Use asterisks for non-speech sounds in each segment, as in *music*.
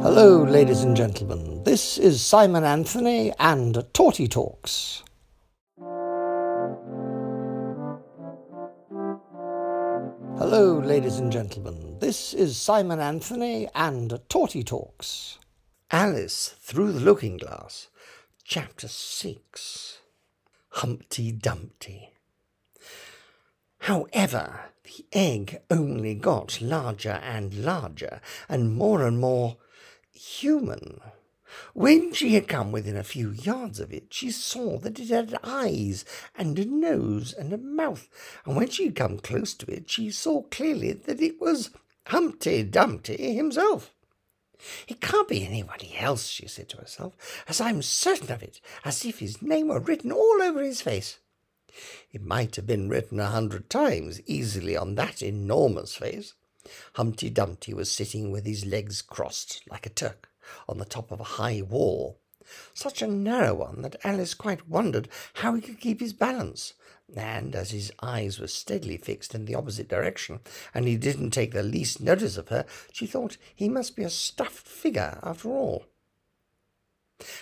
Hello, ladies and gentlemen. This is Simon Anthony and Torty Talks. Hello, ladies and gentlemen. This is Simon Anthony and Torty Talks. Alice Through the Looking Glass, Chapter 6 Humpty Dumpty. However, the egg only got larger and larger and more and more human. When she had come within a few yards of it, she saw that it had eyes and a nose and a mouth, and when she had come close to it, she saw clearly that it was Humpty Dumpty himself. It can't be anybody else, she said to herself, as I'm certain of it, as if his name were written all over his face. It might have been written a hundred times easily on that enormous face. Humpty Dumpty was sitting with his legs crossed like a Turk on the top of a high wall, such a narrow one that Alice quite wondered how he could keep his balance. And as his eyes were steadily fixed in the opposite direction, and he didn't take the least notice of her, she thought he must be a stuffed figure after all.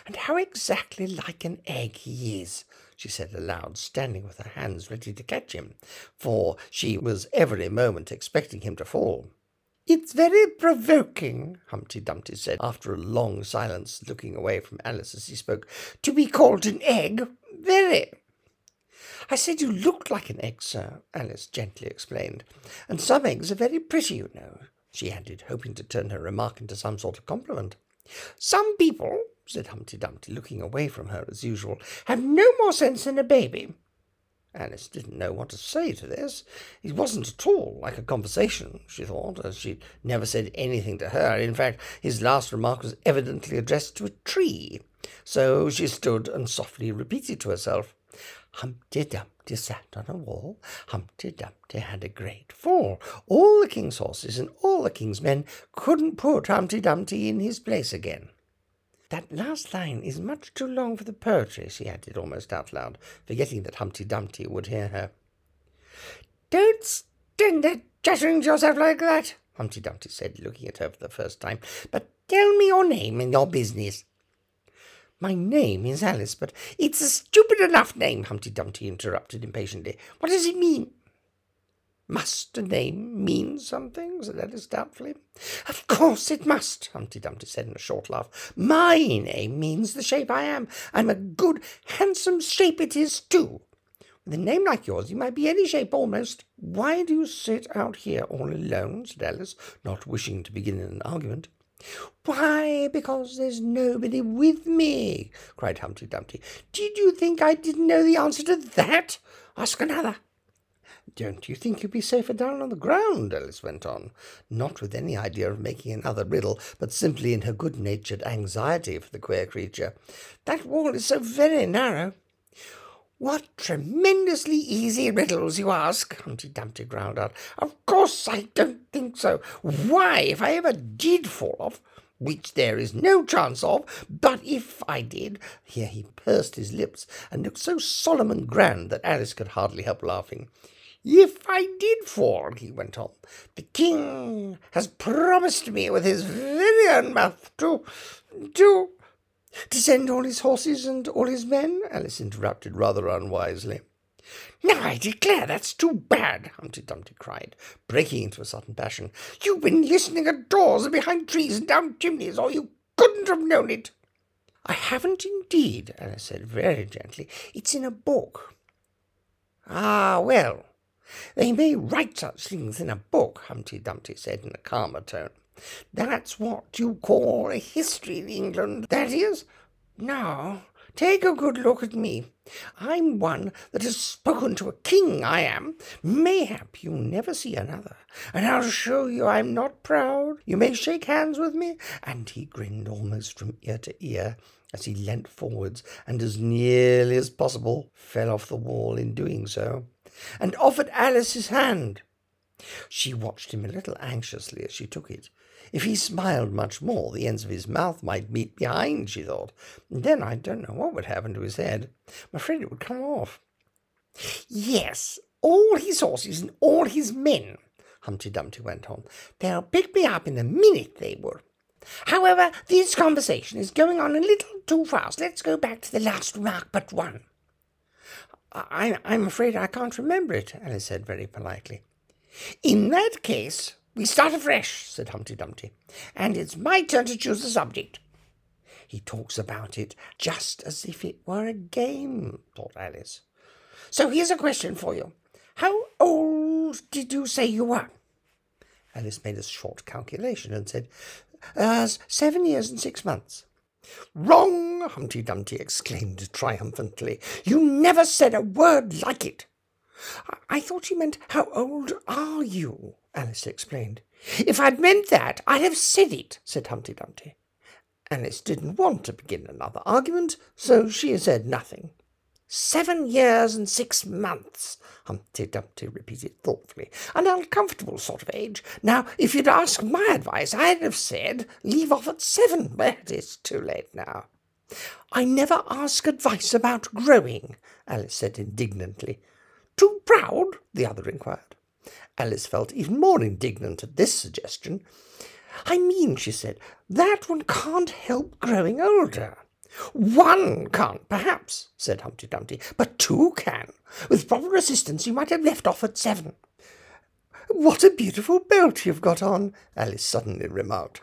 And how exactly like an egg he is, she said aloud, standing with her hands ready to catch him, for she was every moment expecting him to fall. It's very provoking, Humpty Dumpty said, after a long silence, looking away from Alice as he spoke, to be called an egg. Very. I said you looked like an egg, sir, Alice gently explained. And some eggs are very pretty, you know, she added, hoping to turn her remark into some sort of compliment. Some people, said Humpty Dumpty, looking away from her as usual, have no more sense than a baby. Alice didn't know what to say to this. It wasn't at all like a conversation, she thought, as she'd never said anything to her. In fact, his last remark was evidently addressed to a tree. So she stood and softly repeated to herself, Humpty Dumpty sat on a wall. Humpty Dumpty had a great fall. All the king's horses and all the king's men couldn't put Humpty Dumpty in his place again. That last line is much too long for the poetry, she added almost out loud, forgetting that Humpty Dumpty would hear her. Don't stand there chattering to yourself like that, Humpty Dumpty said, looking at her for the first time, but tell me your name and your business. My name is Alice, but it's a stupid enough name, Humpty Dumpty interrupted impatiently. What does it mean? Must a name mean something? said Alice doubtfully. Of course it must, Humpty Dumpty said in a short laugh. My name means the shape I am. I'm a good, handsome shape it is, too. With a name like yours, you might be any shape almost. Why do you sit out here all alone? said Alice, not wishing to begin an argument. Why, because there's nobody with me, cried Humpty Dumpty. Did you think I didn't know the answer to that? Ask another. Don't you think you'd be safer down on the ground? Alice went on, not with any idea of making another riddle, but simply in her good natured anxiety for the queer creature. That wall is so very narrow. What tremendously easy riddles you ask, Humpty Dumpty growled out. Of course I don't think so. Why, if I ever did fall off, which there is no chance of, but if I did, here he pursed his lips and looked so solemn and grand that Alice could hardly help laughing. If I did fall, he went on, the king has promised me with his very own mouth to, to, to send all his horses and all his men, Alice interrupted rather unwisely. Now I declare that's too bad, Humpty Dumpty cried, breaking into a sudden passion. You've been listening at doors and behind trees and down chimneys, or you couldn't have known it. I haven't indeed, Alice said very gently. It's in a book. Ah, well, they may write such things in a book, Humpty Dumpty said in a calmer tone. That's what you call a history of England, that is. Now, take a good look at me. I'm one that has spoken to a king, I am. Mayhap you'll never see another, and I'll show you I'm not proud. You may shake hands with me. And he grinned almost from ear to ear as he leant forwards and as nearly as possible fell off the wall in doing so and offered Alice his hand. She watched him a little anxiously as she took it. If he smiled much more, the ends of his mouth might meet behind, she thought. And then I don't know what would happen to his head. I'm afraid it would come off. Yes, all his horses and all his men, Humpty Dumpty went on. They'll pick me up in a minute, they will. However, this conversation is going on a little too fast. Let's go back to the last remark but one. I, I'm afraid I can't remember it, Alice said very politely. In that case, we start afresh, said Humpty Dumpty, and it's my turn to choose the subject. He talks about it just as if it were a game, thought Alice. So here's a question for you. How old did you say you were? Alice made a short calculation and said, uh, seven years and six months. Wrong! Humpty Dumpty exclaimed triumphantly. You never said a word like it. I thought you meant, How old are you? Alice explained. If I'd meant that, I'd have said it, said Humpty Dumpty. Alice didn't want to begin another argument, so she said nothing. Seven years and six months, Humpty Dumpty repeated thoughtfully. An uncomfortable sort of age. Now, if you'd asked my advice, I'd have said leave off at seven, *laughs* but it's too late now. I never ask advice about growing, Alice said indignantly. Too proud? the other inquired. Alice felt even more indignant at this suggestion. I mean, she said, that one can't help growing older. One can't, perhaps, said Humpty Dumpty, but two can. With proper assistance, you might have left off at seven. What a beautiful belt you've got on, Alice suddenly remarked.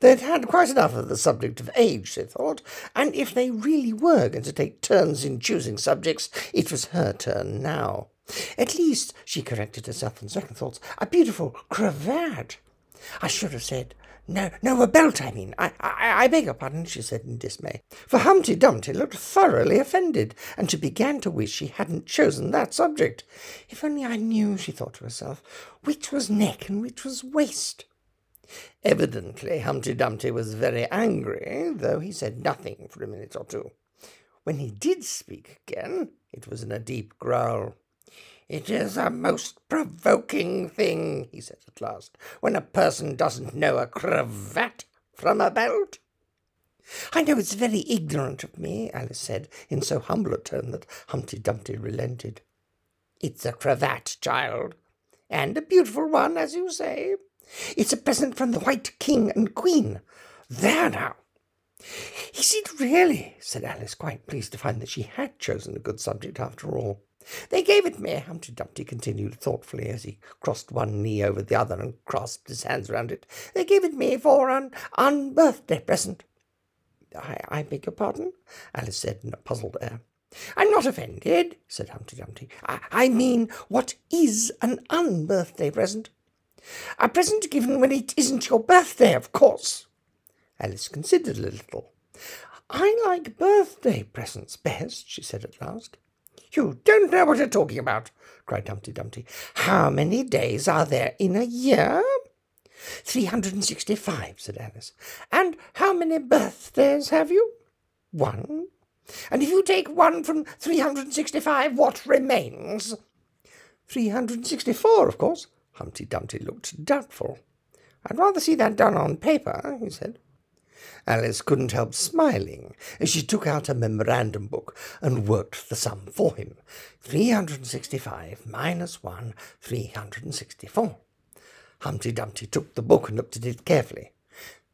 They'd had quite enough of the subject of age, they thought, and if they really were going to take turns in choosing subjects, it was her turn now. At least, she corrected herself on second thoughts, a beautiful cravat. I should have said no, no, a belt, I mean. I, I, I beg your pardon, she said in dismay. For Humpty Dumpty looked thoroughly offended, and she began to wish she hadn't chosen that subject. If only I knew, she thought to herself, which was neck and which was waist. Evidently, Humpty Dumpty was very angry, though he said nothing for a minute or two. When he did speak again, it was in a deep growl. It is a most provoking thing, he said at last, when a person doesn't know a cravat from a belt. I know it's very ignorant of me, Alice said, in so humble a tone that Humpty Dumpty relented. It's a cravat, child, and a beautiful one, as you say. It's a present from the White King and Queen. There now. Is it really? said Alice, quite pleased to find that she had chosen a good subject after all. They gave it me, Humpty Dumpty continued thoughtfully as he crossed one knee over the other and clasped his hands round it. They gave it me for an unbirthday present. I, I beg your pardon? Alice said in a puzzled air. I'm not offended, said Humpty Dumpty. I, I mean, what is an unbirthday present? A present given when it isn't your birthday, of course. Alice considered a little. I like birthday presents best, she said at last. You don't know what you're talking about, cried Humpty Dumpty. How many days are there in a year? Three hundred and sixty-five, said Alice. And how many birthdays have you? One. And if you take one from three hundred and sixty-five, what remains? Three hundred and sixty-four, of course. Humpty Dumpty looked doubtful. I'd rather see that done on paper, he said. Alice couldn't help smiling as she took out a memorandum book and worked the sum for him. 365 minus 1, 364. Humpty Dumpty took the book and looked at it carefully.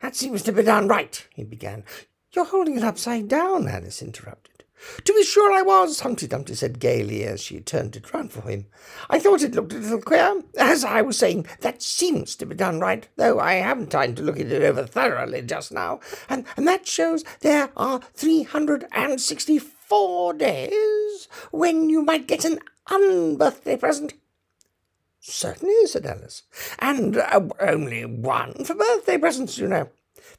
That seems to be done right, he began. You're holding it upside down, Alice interrupted. To be sure I was, Humpty Dumpty said gaily as she turned it round for him. I thought it looked a little queer. As I was saying, that seems to be done right, though I haven't time to look it over thoroughly just now. And, and that shows there are three hundred and sixty-four days when you might get an unbirthday present. Certainly, said Alice. And uh, only one for birthday presents, you know.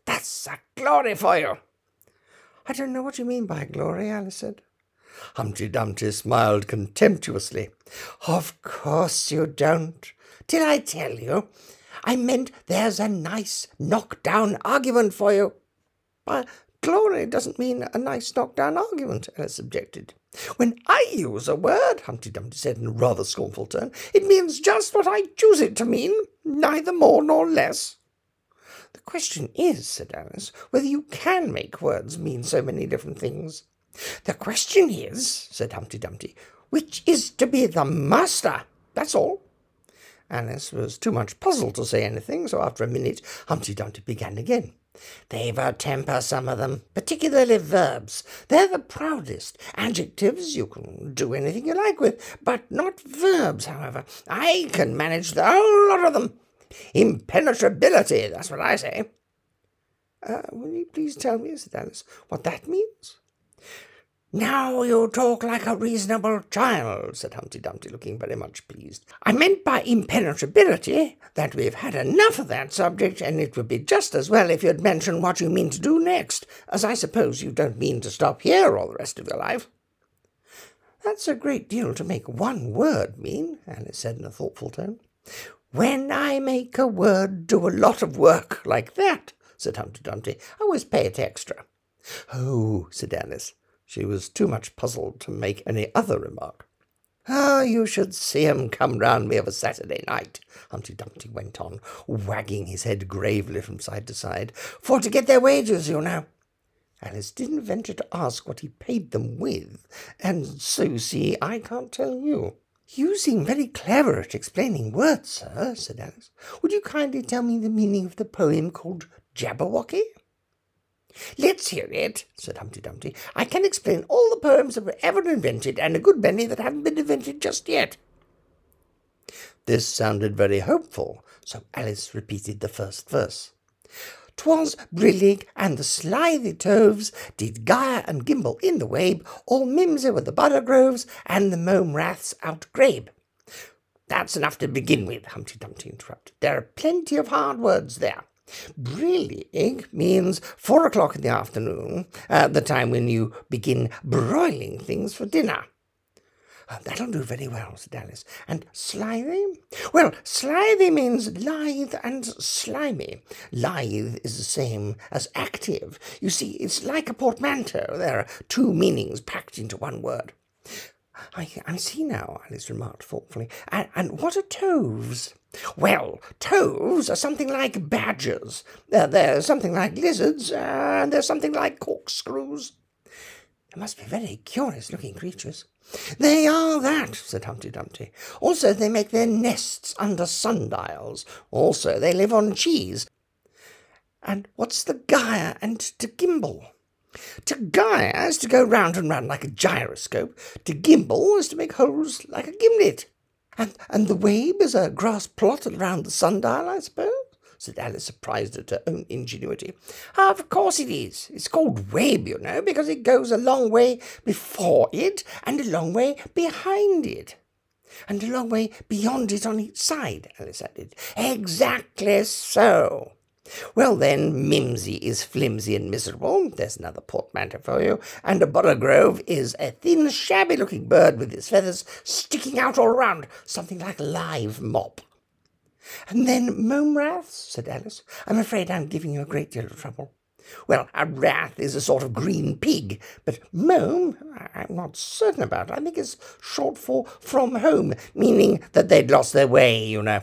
That's a glory for you. I don't know what you mean by glory, Alice said. Humpty Dumpty smiled contemptuously. Of course you don't. Did I tell you? I meant there's a nice knock-down argument for you. But glory doesn't mean a nice knock-down argument, Alice objected. When I use a word, Humpty Dumpty said in a rather scornful tone, it means just what I choose it to mean, neither more nor less. The question is, said Alice, whether you can make words mean so many different things. The question is, said Humpty Dumpty, which is to be the master, that's all. Alice was too much puzzled to say anything, so after a minute Humpty Dumpty began again. They've a temper, some of them, particularly verbs. They're the proudest. Adjectives you can do anything you like with, but not verbs, however. I can manage the whole lot of them. Impenetrability, that's what I say. Uh, will you please tell me, said Alice, what that means? Now you talk like a reasonable child, said Humpty Dumpty, looking very much pleased. I meant by impenetrability that we've had enough of that subject, and it would be just as well if you'd mention what you mean to do next, as I suppose you don't mean to stop here all the rest of your life. That's a great deal to make one word mean, Alice said in a thoughtful tone. When I make a word do a lot of work like that, said Humpty Dumpty, I always pay it extra. Oh, said Alice, she was too much puzzled to make any other remark. Ah, you should see 'em come round me of a Saturday night, Humpty Dumpty went on, wagging his head gravely from side to side, for to get their wages, you know. Alice didn't venture to ask what he paid them with, and so, see, I can't tell you. You seem very clever at explaining words, sir, said Alice. Would you kindly tell me the meaning of the poem called Jabberwocky? Let's hear it, said Humpty Dumpty. I can explain all the poems that were ever invented, and a good many that haven't been invented just yet. This sounded very hopeful, so Alice repeated the first verse. Twas brillig and the slithy toves did gyre and gimble in the wabe, all mimsy with the borogoves and the mome raths outgrabe. That's enough to begin with, Humpty Dumpty interrupted. There are plenty of hard words there. Brillig means four o'clock in the afternoon, uh, the time when you begin broiling things for dinner. Uh, that'll do very well, said Alice. And slithy? Well, slithy means lithe and slimy. Lithe is the same as active. You see, it's like a portmanteau. There are two meanings packed into one word. I, I see now, Alice remarked thoughtfully. And, and what are toves? Well, toves are something like badgers. Uh, they're something like lizards, and they're something like corkscrews. They must be very curious looking creatures. They are that, said Humpty Dumpty. Also, they make their nests under sundials. Also, they live on cheese. And what's the gyre and to gimble? To gyre is to go round and round like a gyroscope. To gimble is to make holes like a gimlet. And, and the wabe is a grass plot around the sundial, I suppose? Said Alice, surprised at her own ingenuity. Ah, of course it is. It's called wabe, you know, because it goes a long way before it and a long way behind it. And a long way beyond it on each side, Alice added. Exactly so. Well, then, Mimsy is flimsy and miserable. There's another portmanteau for you. And a borogove is a thin, shabby looking bird with its feathers sticking out all round, something like live mop. And then mome raths, said Alice. I'm afraid I'm giving you a great deal of trouble. Well, a rath is a sort of green pig, but mome, I'm not certain about. I think it's short for from home, meaning that they'd lost their way, you know.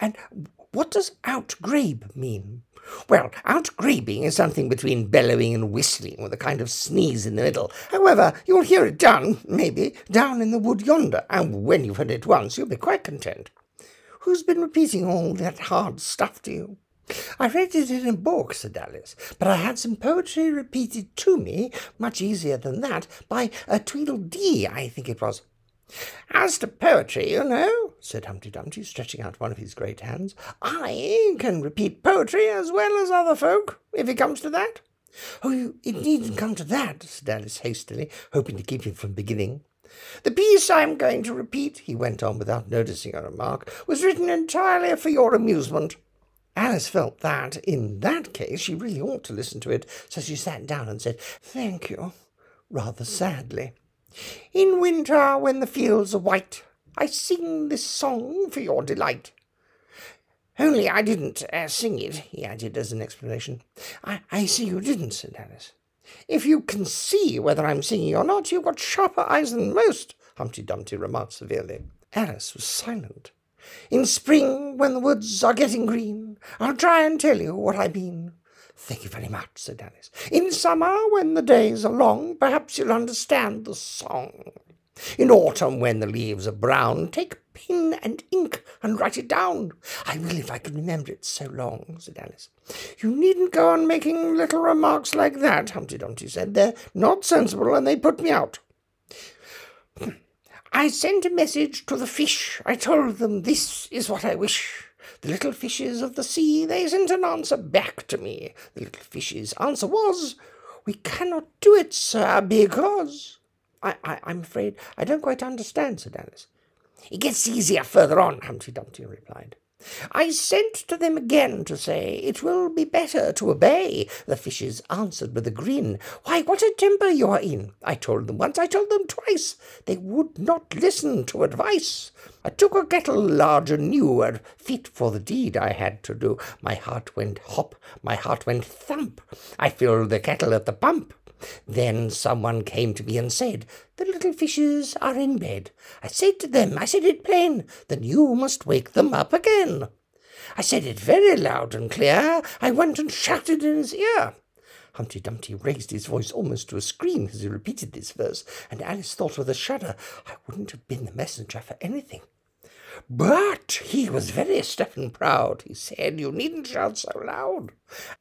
And what does outgrabe mean? Well, outgrabing is something between bellowing and whistling, with a kind of sneeze in the middle. However, you'll hear it done, maybe, down in the wood yonder, and when you've heard it once, you'll be quite content. Who's been repeating all that hard stuff to you? I read it in a book, said Alice, but I had some poetry repeated to me, much easier than that, by a Tweedledee, I think it was. As to poetry, you know, said Humpty Dumpty, stretching out one of his great hands, I can repeat poetry as well as other folk, if it comes to that. Oh, it needn't come to that, said Alice hastily, hoping to keep him from beginning. The piece I'm going to repeat, he went on without noticing her remark, was written entirely for your amusement. Alice felt that, in that case, she really ought to listen to it, so she sat down and said, Thank you, rather sadly. In winter, when the fields are white, I sing this song for your delight. Only I didn't uh, sing it, he added as an explanation. I, I see you didn't, said Alice. If you can see whether I'm singing or not, you've got sharper eyes than most, Humpty Dumpty remarked severely. Alice was silent. In spring, when the woods are getting green, I'll try and tell you what I mean. Thank you very much, said Alice. In summer, when the days are long, perhaps you'll understand the song. In autumn, when the leaves are brown, take pen and ink and write it down. I will if I can remember it so long, said Alice. You needn't go on making little remarks like that, Humpty Dumpty said. They're not sensible and they put me out. *clears throat* I sent a message to the fish. I told them this is what I wish. The little fishes of the sea, they sent an answer back to me. The little fish's answer was, We cannot do it, sir, because... I, I, I'm afraid I don't quite understand, said Alice. It gets easier further on, Humpty Dumpty replied. I sent to them again to say it will be better to obey. The fishes answered with a grin. Why, what a temper you are in! I told them once, I told them twice. They would not listen to advice. I took a kettle large and new, and fit for the deed I had to do. My heart went hop, my heart went thump. I filled the kettle at the pump. Then someone came to me and said, The little fishes are in bed. I said to them, I said it plain, Then you must wake them up again. I said it very loud and clear. I went and shouted in his ear. Humpty Dumpty raised his voice almost to a scream as he repeated this verse, and Alice thought with a shudder, I wouldn't have been the messenger for anything. But he was very stiff and proud. He said, You needn't shout so loud.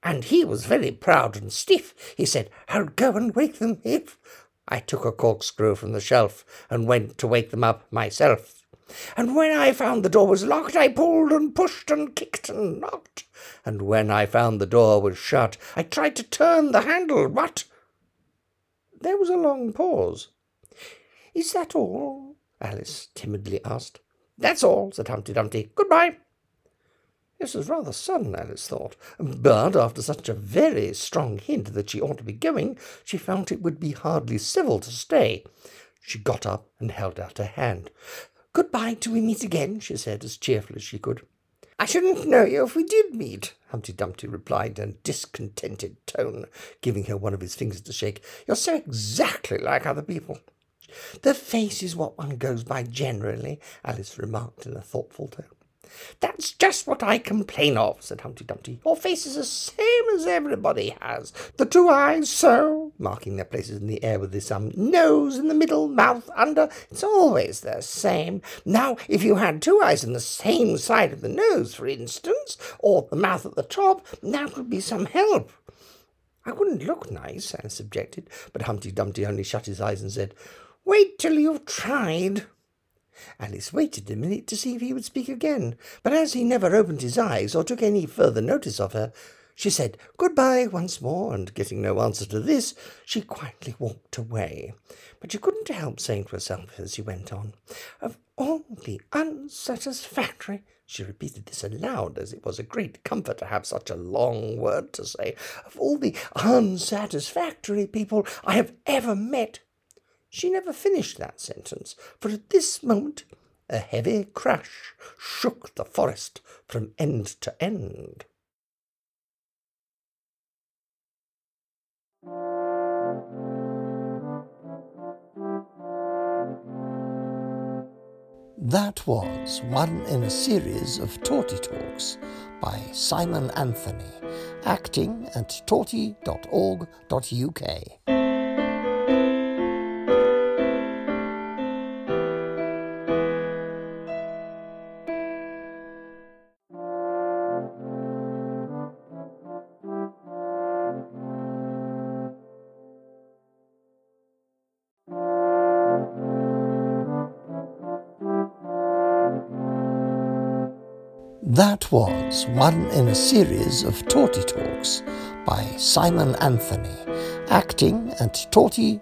And he was very proud and stiff. He said, I'll go and wake them if. I took a corkscrew from the shelf and went to wake them up myself. And when I found the door was locked, I pulled and pushed and kicked and knocked. And when I found the door was shut, I tried to turn the handle, but. There was a long pause. Is that all? Alice timidly asked. That's all, said Humpty Dumpty. Goodbye. This was rather sudden, Alice thought, but after such a very strong hint that she ought to be going, she felt it would be hardly civil to stay. She got up and held out her hand. Goodbye till we meet again, she said, as cheerful as she could. I shouldn't know you if we did meet, Humpty Dumpty replied in a discontented tone, giving her one of his fingers to shake. You're so exactly like other people. The face is what one goes by generally, Alice remarked in a thoughtful tone. That's just what I complain of, said Humpty Dumpty. Your face is the same as everybody has. The two eyes, so, marking their places in the air with this um, nose in the middle, mouth under. It's always the same. Now, if you had two eyes on the same side of the nose, for instance, or the mouth at the top, that would be some help. I wouldn't look nice, Alice objected, but Humpty Dumpty only shut his eyes and said, Wait till you've tried. Alice waited a minute to see if he would speak again, but as he never opened his eyes or took any further notice of her, she said good-bye once more, and getting no answer to this, she quietly walked away. But she couldn't help saying to herself as she went on, Of all the unsatisfactory she repeated this aloud, as it was a great comfort to have such a long word to say. Of all the unsatisfactory people I have ever met, she never finished that sentence, for at this moment a heavy crash shook the forest from end to end. That was one in a series of Torty Talks by Simon Anthony, acting at torty.org.uk. That was one in a series of Torty Talks by Simon Anthony, acting at torty.org.uk.